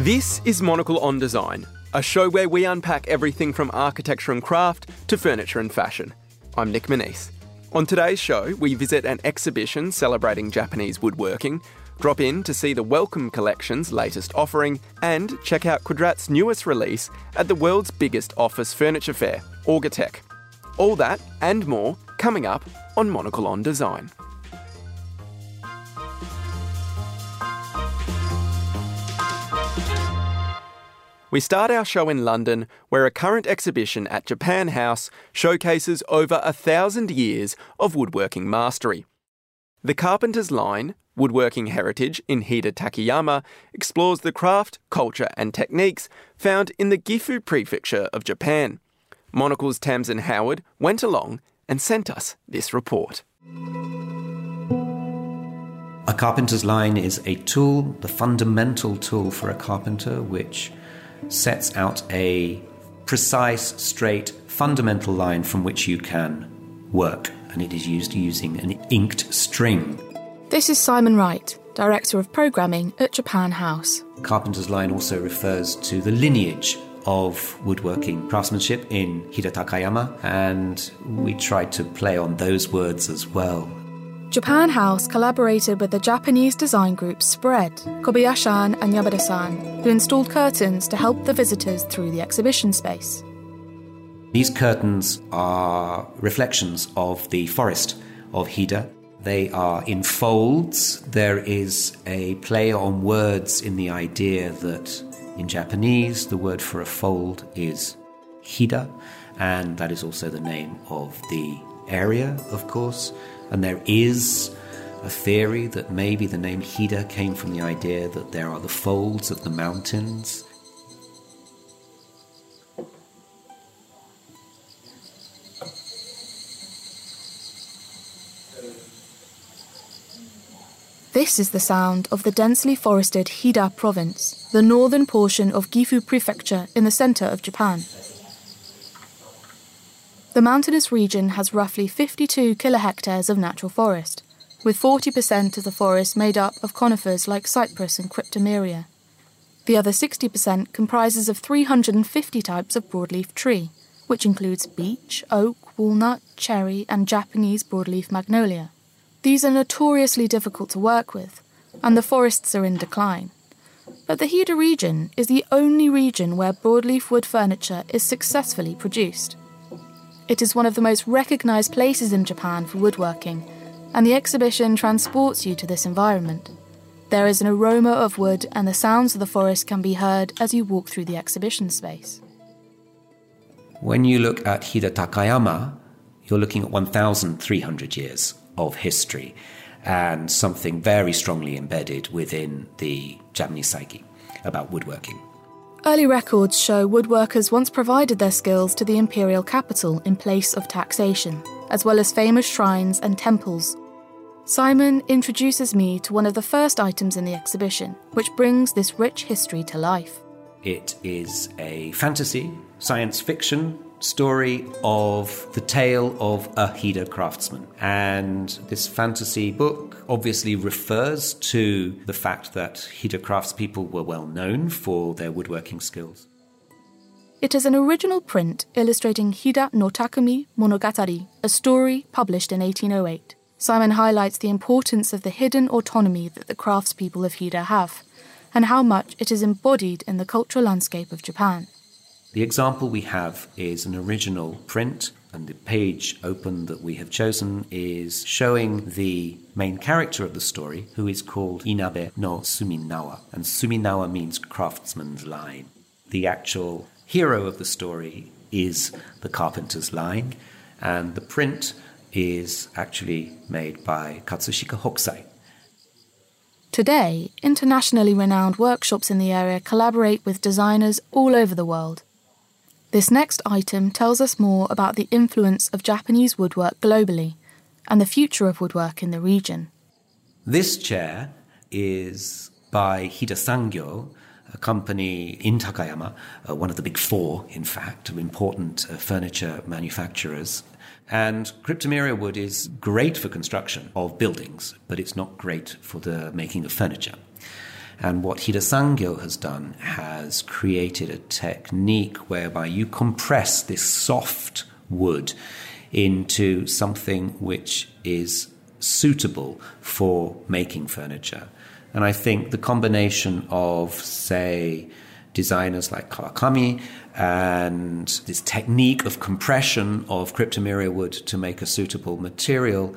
This is Monocle on Design, a show where we unpack everything from architecture and craft to furniture and fashion. I'm Nic Monisse. On today's show, we visit an exhibition celebrating Japanese woodworking, drop in to see the Wellcome Collection's latest offering, and check out Kvadrat's newest release at the world's biggest office furniture fair, Orgatec. All that and more coming up on Monocle on Design. We start our show in London, where a current exhibition at Japan House showcases over a thousand years of woodworking mastery. The Carpenter's Line, Woodworking Heritage in Hida Takayama, explores the craft, culture, and techniques found in the Gifu prefecture of Japan. Monocle's Tamsin Howard went along and sent us this report. A carpenter's line is a tool, the fundamental tool for a carpenter, which sets out a precise, straight, fundamental line from which you can work, and it is used using an inked string. This is Simon Wright, Director of Programming at Japan House. Carpenter's line also refers to the lineage of woodworking craftsmanship in Hida Takayama, and we tried to play on those words as well. Japan House collaborated with the Japanese design group Spread, Kobayashi and Yamada-san, who installed curtains to help the visitors through the exhibition space. These curtains are reflections of the forest of Hida. They are in folds. There is a play on words in the idea that in Japanese the word for a fold is Hida, and that is also the name of the area, of course. And there is a theory that maybe the name Hida came from the idea that there are the folds of the mountains. This is the sound of the densely forested Hida province, the northern portion of Gifu prefecture in the center of Japan. The mountainous region has roughly 52 kilohectares of natural forest, with 40% of the forest made up of conifers like cypress and cryptomeria. The other 60% comprises of 350 types of broadleaf tree, which includes beech, oak, walnut, cherry, and Japanese broadleaf magnolia. These are notoriously difficult to work with, and the forests are in decline. But the Hida region is the only region where broadleaf wood furniture is successfully produced. It is one of the most recognised places in Japan for woodworking, and the exhibition transports you to this environment. There is an aroma of wood, and the sounds of the forest can be heard as you walk through the exhibition space. When you look at Hida Takayama, you're looking at 1,300 years of history and something very strongly embedded within the Japanese psyche about woodworking. Early records show woodworkers once provided their skills to the imperial capital in place of taxation, as well as famous shrines and temples. Simon introduces me to one of the first items in the exhibition, which brings this rich history to life. It is a fantasy, science fiction story of the tale of a Hida craftsman. And this fantasy book obviously refers to the fact that Hida craftspeople were well known for their woodworking skills. It is an original print illustrating Hida no Takumi Monogatari, a story published in 1808. Simon highlights the importance of the hidden autonomy that the craftspeople of Hida have, and how much it is embodied in the cultural landscape of Japan. The example we have is an original print, and the page open that we have chosen is showing the main character of the story, who is called Inabe no Suminawa. And Suminawa means craftsman's line. The actual hero of the story is the carpenter's line, and the print is actually made by Katsushika Hokusai. Today, internationally renowned workshops in the area collaborate with designers all over the world. This next item tells us more about the influence of Japanese woodwork globally and the future of woodwork in the region. This chair is by Hida Sangyo, a company in Takayama, uh, one of the big four, in fact, of important uh, furniture manufacturers. And cryptomeria wood is great for construction of buildings, but it's not great for the making of furniture. And what Hida Sangyo has done has created a technique whereby you compress this soft wood into something which is suitable for making furniture. And I think the combination of, say, designers like Kawakami and this technique of compression of cryptomeria wood to make a suitable material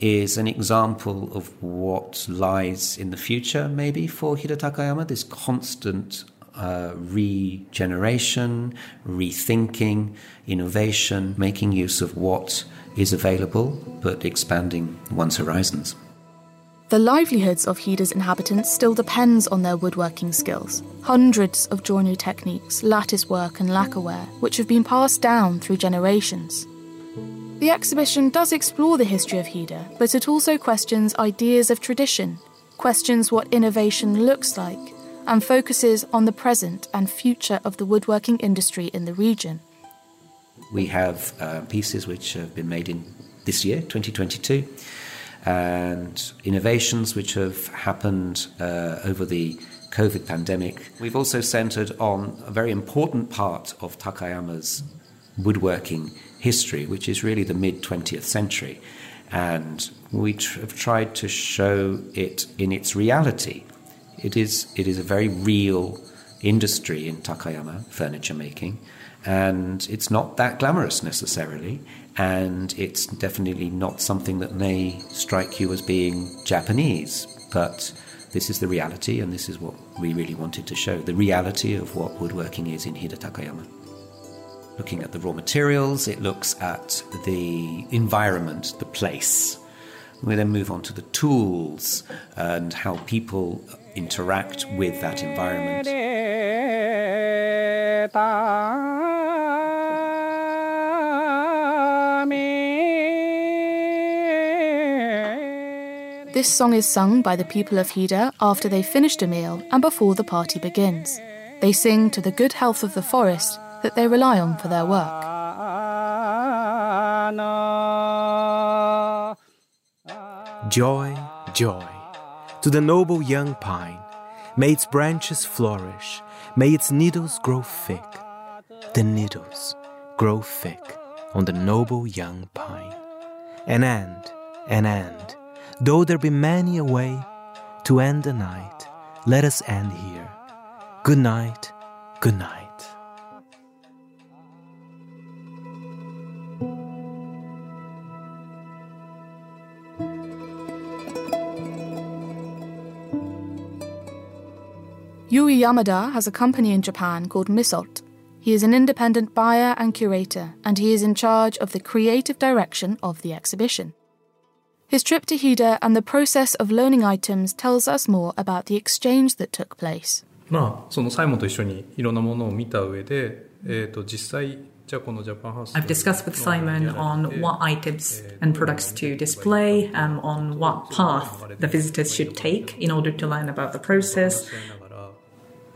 is an example of what lies in the future, maybe, for Hida Takayama, this constant uh, regeneration, rethinking, innovation, making use of what is available, but expanding one's horizons. The livelihoods of Hida's inhabitants still depends on their woodworking skills. Hundreds of joinery techniques, lattice work and lacquerware, which have been passed down through generations. The exhibition does explore the history of Hida, but it also questions ideas of tradition, questions what innovation looks like, and focuses on the present and future of the woodworking industry in the region. We have uh, pieces which have been made in this year, 2022 and innovations which have happened uh, over the COVID pandemic. We've also centered on a very important part of Takayama's woodworking history, which is really the mid 20th century. And we tr- have tried to show it in its reality. It is, it is a very real industry in Takayama, furniture making, and it's not that glamorous necessarily and it's definitely not something that may strike you as being Japanese, but this is the reality, and this is what we really wanted to show the reality of what woodworking is in Hida Takayama. Looking at the raw materials, it looks at the environment, the place. We then move on to the tools and how people interact with that environment. This song is sung by the people of Hida after they've finished a meal and before the party begins. They sing to the good health of the forest that they rely on for their work. Joy, joy to the noble young pine. May its branches flourish, may its needles grow thick. The needles grow thick on the noble young pine. An end, an end Though there be many a way to end the night, let us end here. Good night, good night. Yamada has a company in Japan called Misot. He is an independent buyer and curator, and he is in charge of the creative direction of the exhibition. His trip to Hida and the process of loaning items tells us more about the exchange that took place. まあ、そのサイモンと一緒にいろんなものを見た上で、えー、と実際 I've discussed with Simon on what items and products to display, and on what path the visitors should take in order to learn about the process.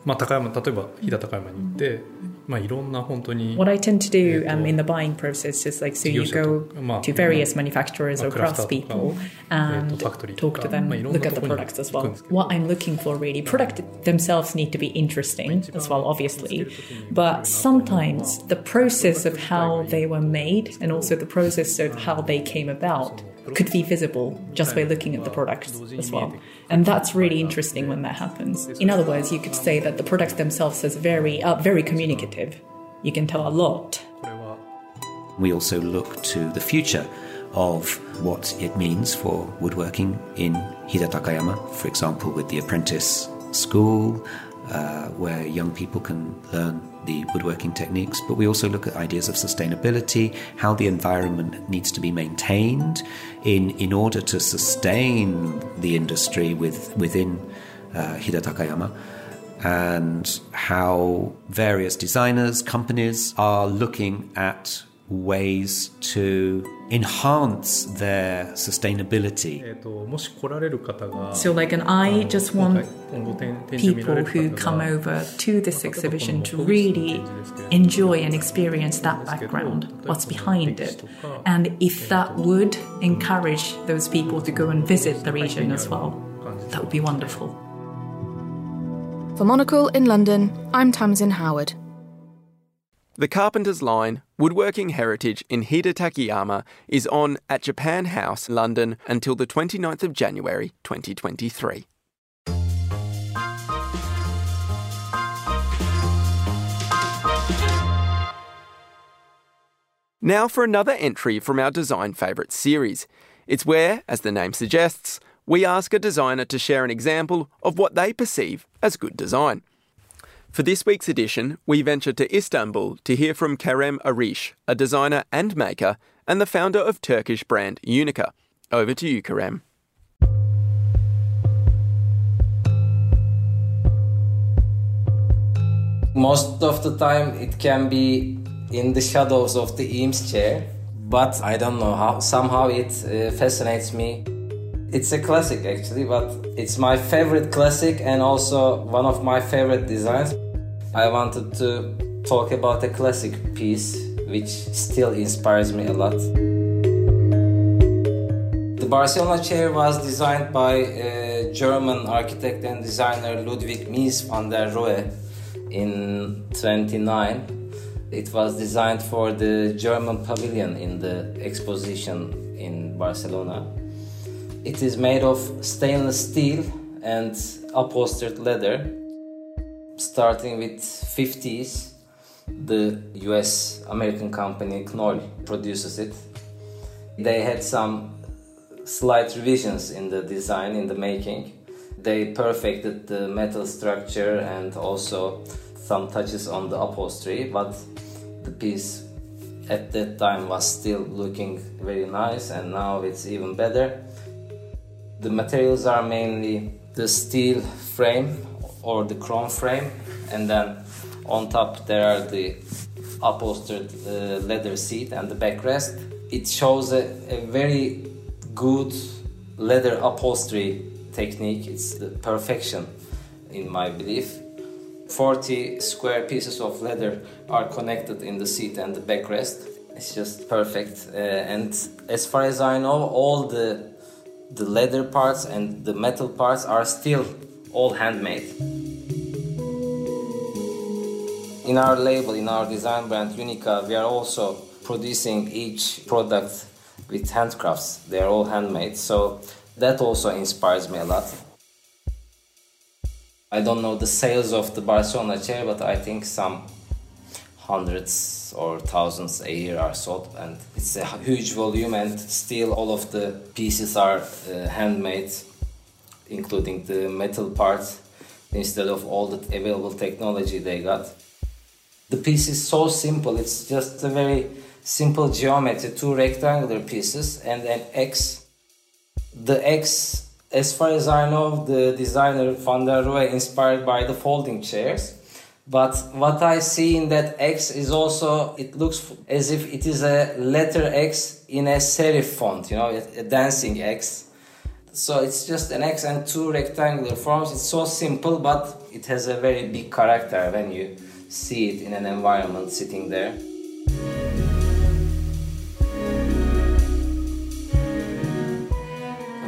まあ、高山例えば飛騨高山に行って、まあ、いろんな本当に What I tend to do um, in the buying process is like so you go to various manufacturers or craftspeople and talk to them, look at the products as well. What I'm looking for really, products themselves need to be interesting as well, obviously, but sometimes the process of how they were made and also the process of how they came about could be visible just by looking at the products as well. And that's really interesting when that happens. In other words, you could say that the products themselves are very, uh, very communicative. You can tell a lot. We also look to the future of what it means for woodworking in Hida Takayama, for example, with the apprentice school, uh, where young people can learn the woodworking techniques, but we also look at ideas of sustainability, how the environment needs to be maintained in, in order to sustain the industry with, within uh, Hida Takayama, and how various designers, companies are looking at ways to enhance their sustainability. So, like, and I just want people who come over to this exhibition to really enjoy and experience that background, what's behind it. And if that would encourage those people to go and visit the region as well, that would be wonderful. For Monocle in London, I'm Tamsin Howard. The Carpenter's Line Woodworking Heritage in Hida Takayama is on at Japan House, London until the 29th of January 2023. Now for another entry from our Design Favourites series. It's where, as the name suggests, we ask a designer to share an example of what they perceive as good design. For this week's edition, we venture to Istanbul to hear from Kerem Arish, a designer and maker, and the founder of Turkish brand Unica. Over to you, Kerem. Most of the time, it can be in the shadows of the Eames chair, but I don't know how. Somehow, it uh, fascinates me. It's a classic actually, but it's my favorite classic and also one of my favorite designs. I wanted to talk about a classic piece which still inspires me a lot. The Barcelona chair was designed by a German architect and designer Ludwig Mies van der Rohe in 29. It was designed for the German pavilion in the exposition in Barcelona. It is made of stainless steel and upholstered leather starting with 50s the US American company Knoll produces it. They had some slight revisions in the design in the making. They perfected the metal structure and also some touches on the upholstery, but the piece at that time was still looking very nice and now it's even better. The materials are mainly the steel frame or the chrome frame and then on top there are the upholstered uh, leather seat and the backrest. It shows a, a very good leather upholstery technique. It's the perfection in my belief. 40 square pieces of leather are connected in the seat and the backrest. It's just perfect uh, and as far as i know all the the leather parts and the metal parts are still all handmade. In our label, in our design brand Unica, we are also producing each product with handcrafts. They are all handmade, so that also inspires me a lot. I don't know the sales of the Barcelona chair, but I think some hundreds or thousands a year are sold, and it's a huge volume. And still, all of the pieces are uh, handmade including the metal parts, instead of all the available technology they got. The piece is so simple, it's just a very simple geometry, two rectangular pieces and an X. The X, as far as I know, the designer Van der Rohe inspired by the folding chairs. But what I see in that X is also, it looks as if it is a letter X in a serif font, you know, a dancing X so it's just an X and two rectangular forms. It's so simple, but it has a very big character when you see it in an environment sitting there.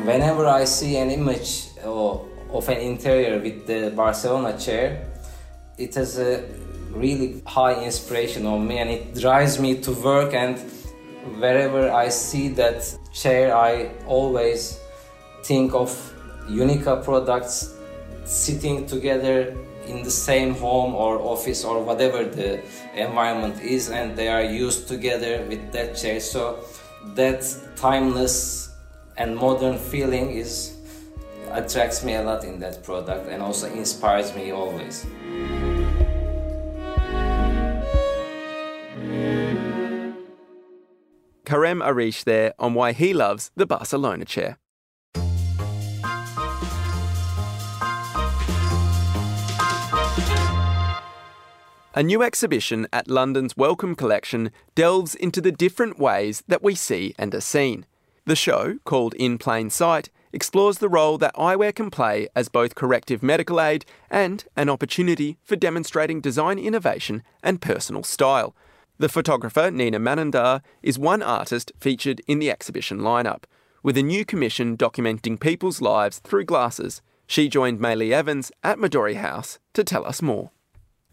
Whenever I see an image of an interior with the Barcelona chair, it has a really high inspiration on me and it drives me to work and wherever I see that chair I always think of Unica products sitting together in the same home or office or whatever the environment is and they are used together with that chair so that timeless and modern feeling is attracts me a lot in that product and also inspires me always Kerem Arish there on why he loves the Barcelona chair. A new exhibition at London's Wellcome Collection delves into the different ways that we see and are seen. The show, called In Plain Sight, explores the role that eyewear can play as both corrective medical aid and an opportunity for demonstrating design innovation and personal style. The photographer Nina Manandhar is one artist featured in the exhibition lineup, with a new commission documenting people's lives through glasses. She joined Maylee Evans at Midori House to tell us more.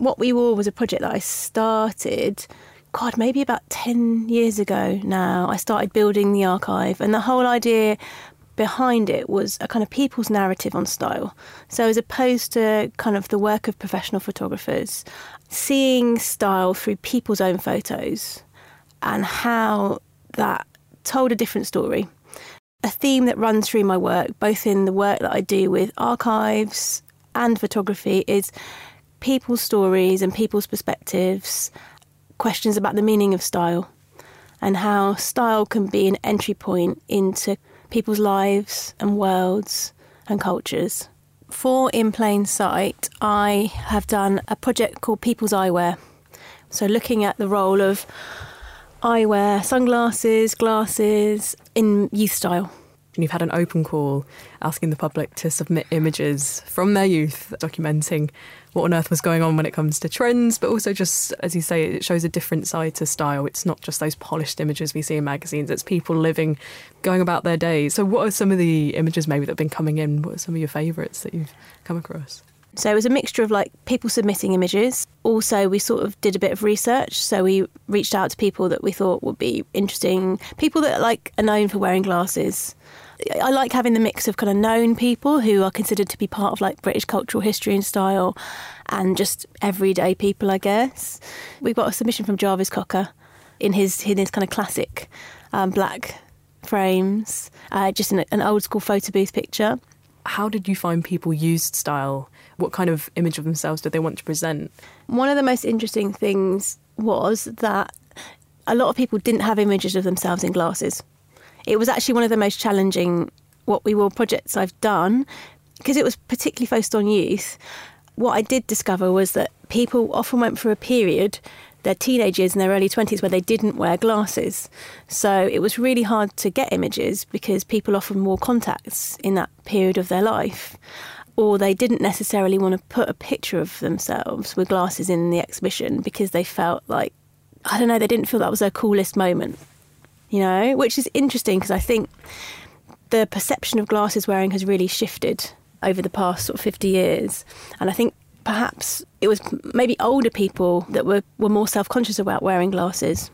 What We Wore was a project that I started, God, maybe about 10 years ago now. I started building the archive, and the whole idea behind it was a kind of people's narrative on style. So, as opposed to kind of the work of professional photographers, seeing style through people's own photos and how that told a different story a theme that runs through my work, both in the work that I do with archives and photography, is people's stories and people's perspectives, questions about the meaning of style, and how style can be an entry point into people's lives and worlds and cultures. For In Plain Sight, I have done a project called People's Eyewear. So, looking at the role of eyewear, sunglasses, glasses in youth style. And you've had an open call asking the public to submit images from their youth documenting what on earth was going on when it comes to trends, but also just, as you say, it shows a different side to style. It's not just those polished images we see in magazines, it's people living, going about their days. So, what are some of the images maybe that have been coming in? What are some of your favourites that you've come across? So it was a mixture of like people submitting images. Also, we sort of did a bit of research. So we reached out to people that we thought would be interesting, people that like are known for wearing glasses. I like having the mix of kind of known people who are considered to be part of like British cultural history and style, and just everyday people, I guess. we've got a submission from Jarvis Cocker in his in his kind of classic um, black frames, uh, just an old school photo booth picture. How did you find people used style what kind of image of themselves did they want to present? One of the most interesting things was that a lot of people didn't have images of themselves in glasses. It was actually one of the most challenging what we wore projects I've done because it was particularly focused on youth. What I did discover was that people often went through a period their teenage years and their early 20s where they didn't wear glasses. So it was really hard to get images because people often wore contacts in that period of their life or they didn't necessarily want to put a picture of themselves with glasses in the exhibition because they felt like, I don't know, they didn't feel that was their coolest moment, you know, which is interesting because I think the perception of glasses wearing has really shifted over the past sort of 50 years. And I think perhaps it was maybe older people that were, were more self conscious about wearing glasses.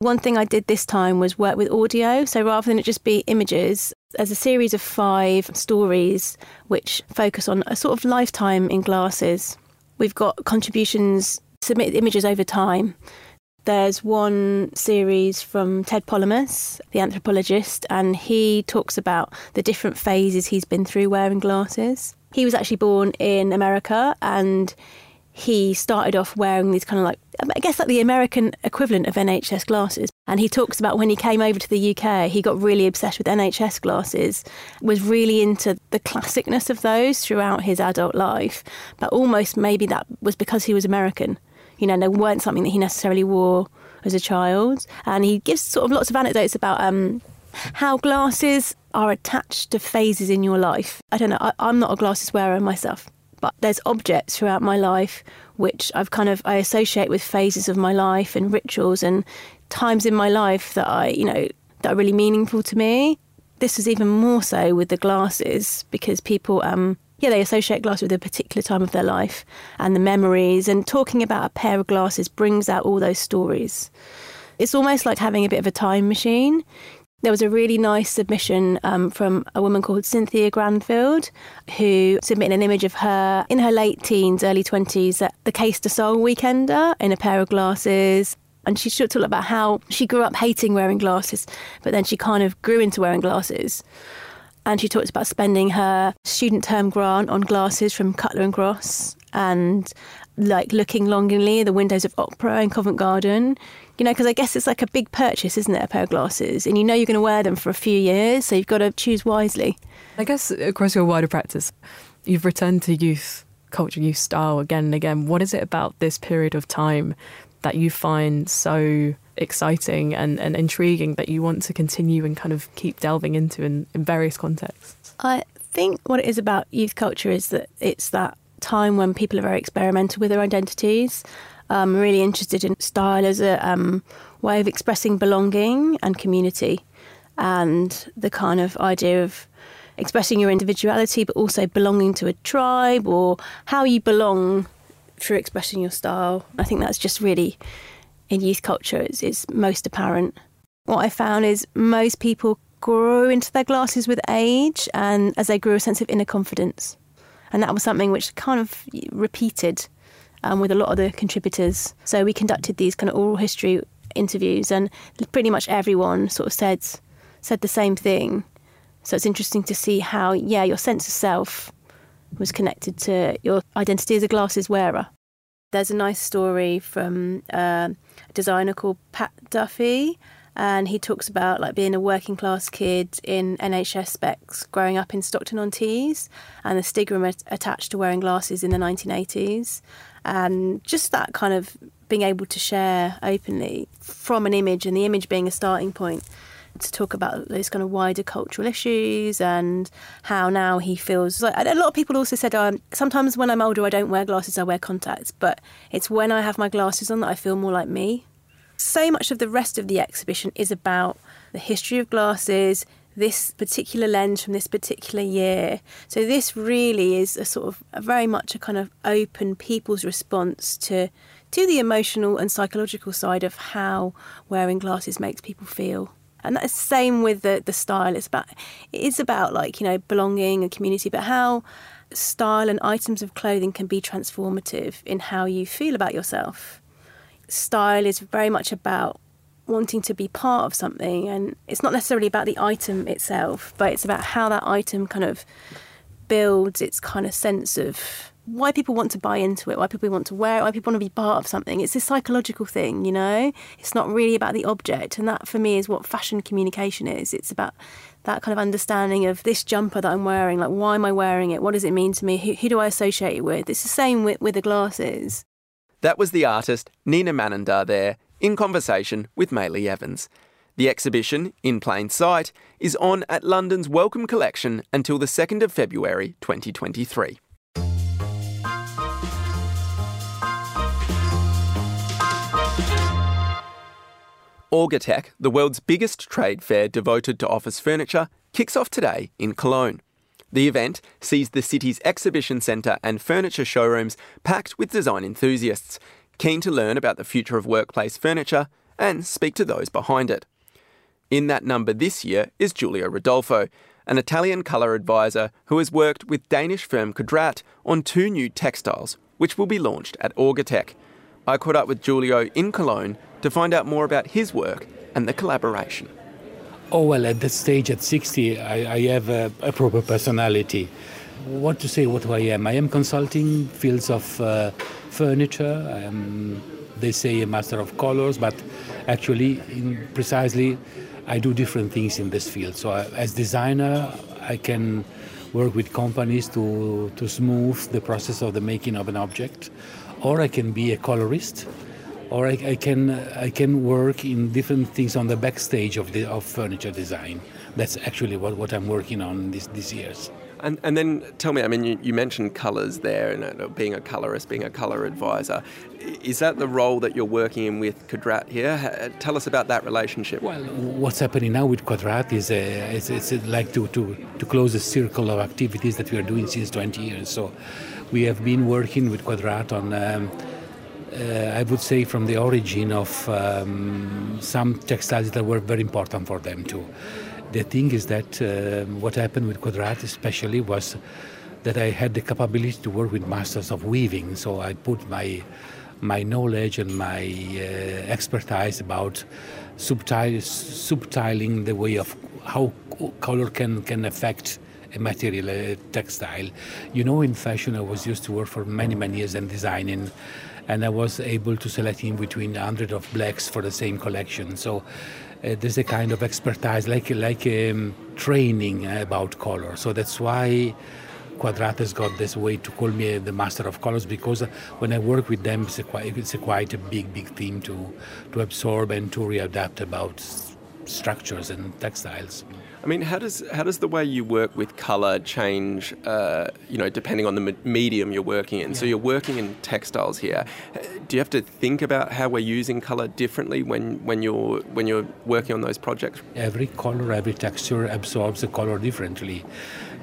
One thing I did this time was work with audio. So rather than it just be images, there's a series of five stories which focus on a sort of lifetime in glasses. We've got contributions, submit images over time. There's one series from Ted Polhemus, the anthropologist, and he talks about the different phases he's been through wearing glasses. He was actually born in America and he started off wearing these kind of like, I guess, like the American equivalent of NHS glasses. And he talks about when he came over to the UK, he got really obsessed with NHS glasses, was really into the classicness of those throughout his adult life. But almost maybe that was because he was American. You know, they weren't something that he necessarily wore as a child. And he gives sort of lots of anecdotes about um, how glasses are attached to phases in your life. I don't know, I, I'm not a glasses wearer myself but there's objects throughout my life which I've kind of I associate with phases of my life and rituals and times in my life that I, you know, that are really meaningful to me. This was even more so with the glasses because people um yeah, they associate glasses with a particular time of their life and the memories and talking about a pair of glasses brings out all those stories. It's almost like having a bit of a time machine there was a really nice submission um, from a woman called Cynthia Granfield, who submitted an image of her in her late teens, early 20s at the Caister Soul Weekender in a pair of glasses. And she talked about how she grew up hating wearing glasses, but then she kind of grew into wearing glasses. And she talked about spending her student term grant on glasses from Cutler and Gross and like looking longingly at the windows of Opera in Covent Garden you know, because I guess it's like a big purchase, isn't it, a pair of glasses? And you know you're going to wear them for a few years, so you've got to choose wisely. I guess across your wider practice, you've returned to youth culture, youth style again and again. What is it about this period of time that you find so exciting and, and intriguing that you want to continue and kind of keep delving into in, in various contexts? I think what it is about youth culture is that it's that time when people are very experimental with their identities I'm really interested in style as a um, way of expressing belonging and community, and the kind of idea of expressing your individuality, but also belonging to a tribe or how you belong through expressing your style. I think that's just really in youth culture is, is most apparent. What I found is most people grew into their glasses with age and as they grew a sense of inner confidence. And that was something which kind of repeated um, with a lot of the contributors. So we conducted these kind of oral history interviews and pretty much everyone sort of said said the same thing. So it's interesting to see how, yeah, your sense of self was connected to your identity as a glasses wearer. There's a nice story from uh, a designer called Pat Duffy, and he talks about like being a working class kid in NHS specs, growing up in Stockton on Tees, and the stigma attached to wearing glasses in the 1980s, and just that kind of being able to share openly from an image, and the image being a starting point to talk about those kind of wider cultural issues and how now he feels like a lot of people also said um, sometimes when I'm older I don't wear glasses I wear contacts but it's when I have my glasses on that I feel more like me. So much of the rest of the exhibition is about the history of glasses this particular lens from this particular year. So this really is a sort of a very much a kind of open people's response to to the emotional and psychological side of how wearing glasses makes people feel and that's the same with the the style. It's about it's about like you know belonging and community but how style and items of clothing can be transformative in how you feel about yourself. Style is very much about wanting to be part of something and it's not necessarily about the item itself but it's about how that item kind of builds its kind of sense of why people want to buy into it, why people want to wear it, why people want to be part of something. It's a psychological thing, you know? It's not really about the object. And that for me is what fashion communication is. It's about that kind of understanding of this jumper that I'm wearing, like why am I wearing it? What does it mean to me? Who, who do I associate it with? It's the same with, with the glasses. That was the artist Nina Manandhar there in conversation with Maylee Evans. The exhibition, In Plain Sight, is on at London's Wellcome Collection until the 2nd of February 2023. Orgatec, the world's biggest trade fair devoted to office furniture, kicks off today in Cologne. The event sees the city's exhibition centre and furniture showrooms packed with design enthusiasts, keen to learn about the future of workplace furniture and speak to those behind it. In that number this year is Giulio Ridolfo, an Italian colour advisor who has worked with Danish firm Kvadrat on two new textiles, which will be launched at Orgatec. I caught up with Giulio in Cologne to find out more about his work and the collaboration. Oh, well, at that stage, at 60, I, I have a, a, proper personality. What to say, what I am? I am consulting fields of uh, furniture. I am, they say, a master of colors, but actually, in, precisely, I do different things in this field. So, I, as designer, I can work with companies to, to smooth the process of the making of an object, or I can be a colorist or I, I, can I can work in different things on the backstage of the of furniture design. That's actually what, what I'm working on this these years. And, and then tell me, I mean, you, you mentioned colours there, and uh, being a colourist, being a colour advisor. Is that the role that you're working in with Kvadrat here? Tell us about that relationship. Well, what's happening now with Kvadrat is, uh, it's, it's like to, to, to close a circle of activities that we are doing since 20 years. So we have been working with Kvadrat on um, uh, I would say, from the origin of um, some textiles that were very important for them too. The thing is that uh, what happened with Kvadrat especially was that I had the capability to work with masters of weaving, so I put my my knowledge and my uh, expertise about subtil, subtiling the way of how color can, can affect a material, a textile. You know, in fashion, I was used to work for many, many years in designing and I was able to select in between 100 of blacks for the same collection. So uh, there's a kind of expertise, like like um, training about color. So that's why Kvadrat has got this way to call me the master of colors because when I work with them, it's a quite, it's a quite a big, big thing to to absorb and to readapt about structures and textiles. I mean, how does how does the way you work with color change? Uh, you know, depending on the medium you're working in. Yeah. So you're working in textiles here. Do you have to think about how we're using color differently when, when you're when you're working on those projects? Every color, every texture absorbs the color differently.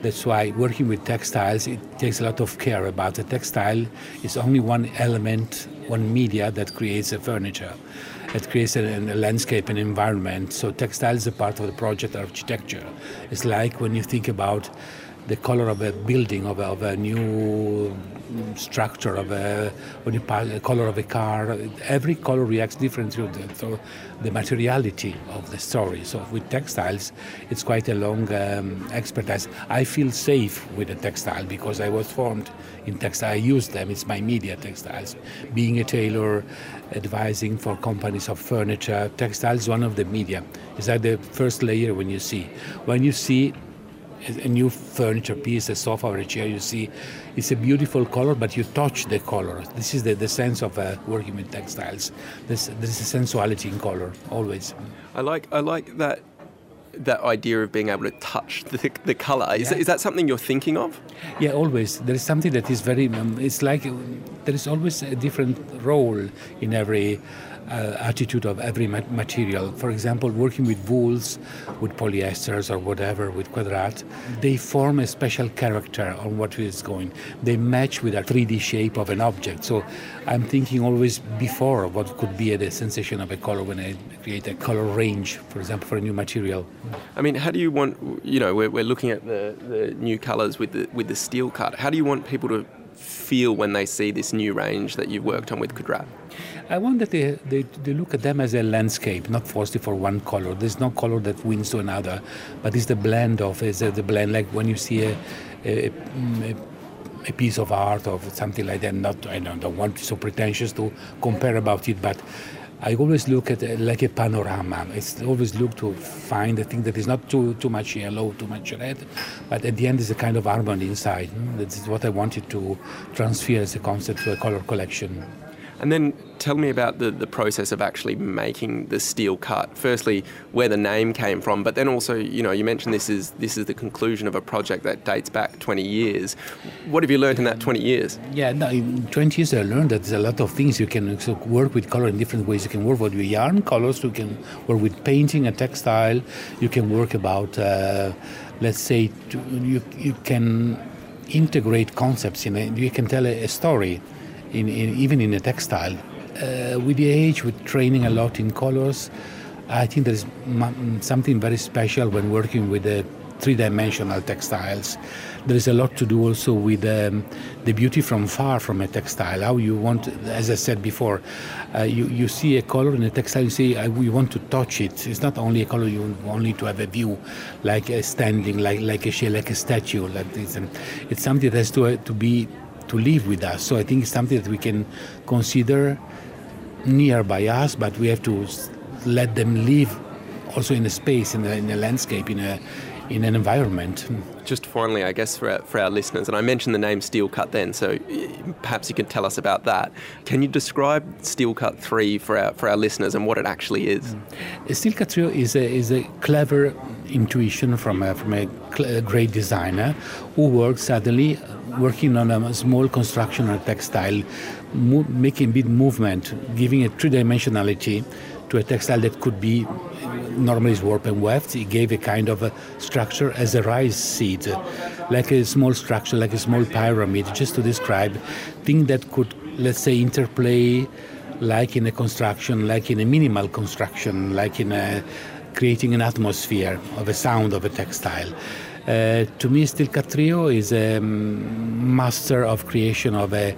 That's why working with textiles, it takes a lot of care about the textile. It's only one element, one media that creates the furniture. It creates a, a landscape, and environment. So textile is a part of the project architecture. It's like when you think about the color of a building, of a, of a new structure of a, you the color of a car. Every color reacts differently to the, the materiality of the story. So with textiles, it's quite a long um, expertise. I feel safe with a textile because I was formed in textile. I use them. It's my media textiles. Being a tailor, advising for companies of furniture, textiles one of the media. It's like the first layer when you see. When you see a new furniture piece, a sofa or a chair, you see it's a beautiful color, but you touch the color. This is the, the sense of uh, working with textiles. There's, there's a sensuality in color, always. I like, I like that that idea of being able to touch the, the color. Is, yeah. is that something you're thinking of? Yeah, always. There is something that is very, um, it's like there is always a different role in every Uh, attitude of every material. For example, working with wools, with polyesters or whatever, with Kvadrat, they form a special character on what is going. They match with a 3D shape of an object. So I'm thinking always before what could be the sensation of a color when I create a color range, for example, for a new material. I mean, how do you want, you know, we're, we're looking at the, the new colors with the, with the steel cut. How do you want people to feel when they see this new range that you've worked on with Kvadrat? I want that they, they, they, look at them as a landscape, not forced for one color. There's no color that wins to another, but it's the blend of it's the blend. Like when you see a, a, a, mm, a piece of art or something like that. Not I don't, don't want so pretentious to compare about it, but I always look at it like a panorama. I always look to find a thing that is not too too much yellow, too much red, but at the end is a kind of harmony inside. Hmm, That's what I wanted to transfer as a concept to a color collection. And then tell me about the, the process of actually making the steel cut. Firstly, where the name came from, but then also, you know, you mentioned this is this is the conclusion of a project that dates back 20 years. What have you learned in that 20 years? Yeah, no, in 20 years I learned that there's a lot of things you can work with color in different ways. You can work with yarn colors, you can work with painting and textile, you can work about, uh, let's say, you, you can integrate concepts in it. You can tell a, a story in, in, even in a textile. Uh, with the age, with training a lot in colors, I think there is something very special when working with the three-dimensional textiles. There is a lot to do also with um, the beauty from far from a textile. How you want, as I said before, uh, you, you see a color in a textile, you say, we want to touch it. It's not only a color, you only to have a view, like a standing, like, like a shell, like a statue. Like this. And it's something that has to, uh, to be to live with us. So I think it's something that we can consider nearby us, but we have to let them live also in a space, in a, in a landscape, in a in an environment. Just finally, I guess for our, for our listeners, and I mentioned the name Steel Cut then, so perhaps you can tell us about that. Can you describe Steel Cut Three for our for our listeners and what it actually is? Mm. Steel Cut Three is a is a clever intuition from a, from a, a great designer who works suddenly working on a small construction or textile, mo- making a bit movement, giving a three dimensionality to a textile that could be normally is warp and weft. It gave a kind of a structure as a rice seed, like a small structure, like a small pyramid, just to describe things that could, let's say, interplay like in a construction, like in a minimal construction, like in a creating an atmosphere of a sound of a textile. Uh, to me, Steel Cut Trio is a mm, master of creation of a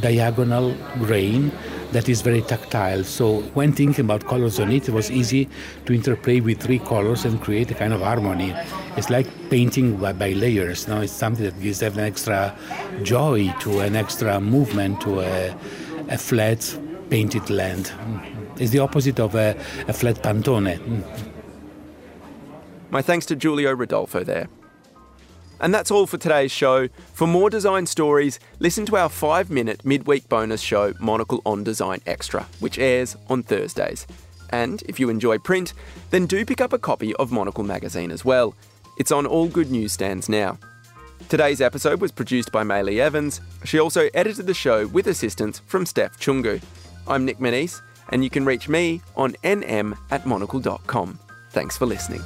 diagonal grain that is very tactile. So when thinking about colors on it, it was easy to interplay with three colors and create a kind of harmony. It's like painting by, by layers. Now it's something that gives an extra joy to an extra movement to a, a flat painted land. Mm-hmm. It's the opposite of a, a flat pantone. Mm-hmm. My thanks to Giulio Ridolfo there. And that's all for today's show. For more design stories, listen to our five minute midweek bonus show, Monocle on Design Extra, which airs on Thursdays. And if you enjoy print, then do pick up a copy of Monocle magazine as well. It's on all good newsstands now. Today's episode was produced by Maylee Evans. She also edited the show with assistance from Steph Chungu. I'm Nic Monisse, and you can reach me on nm at monocle.com. Thanks for listening.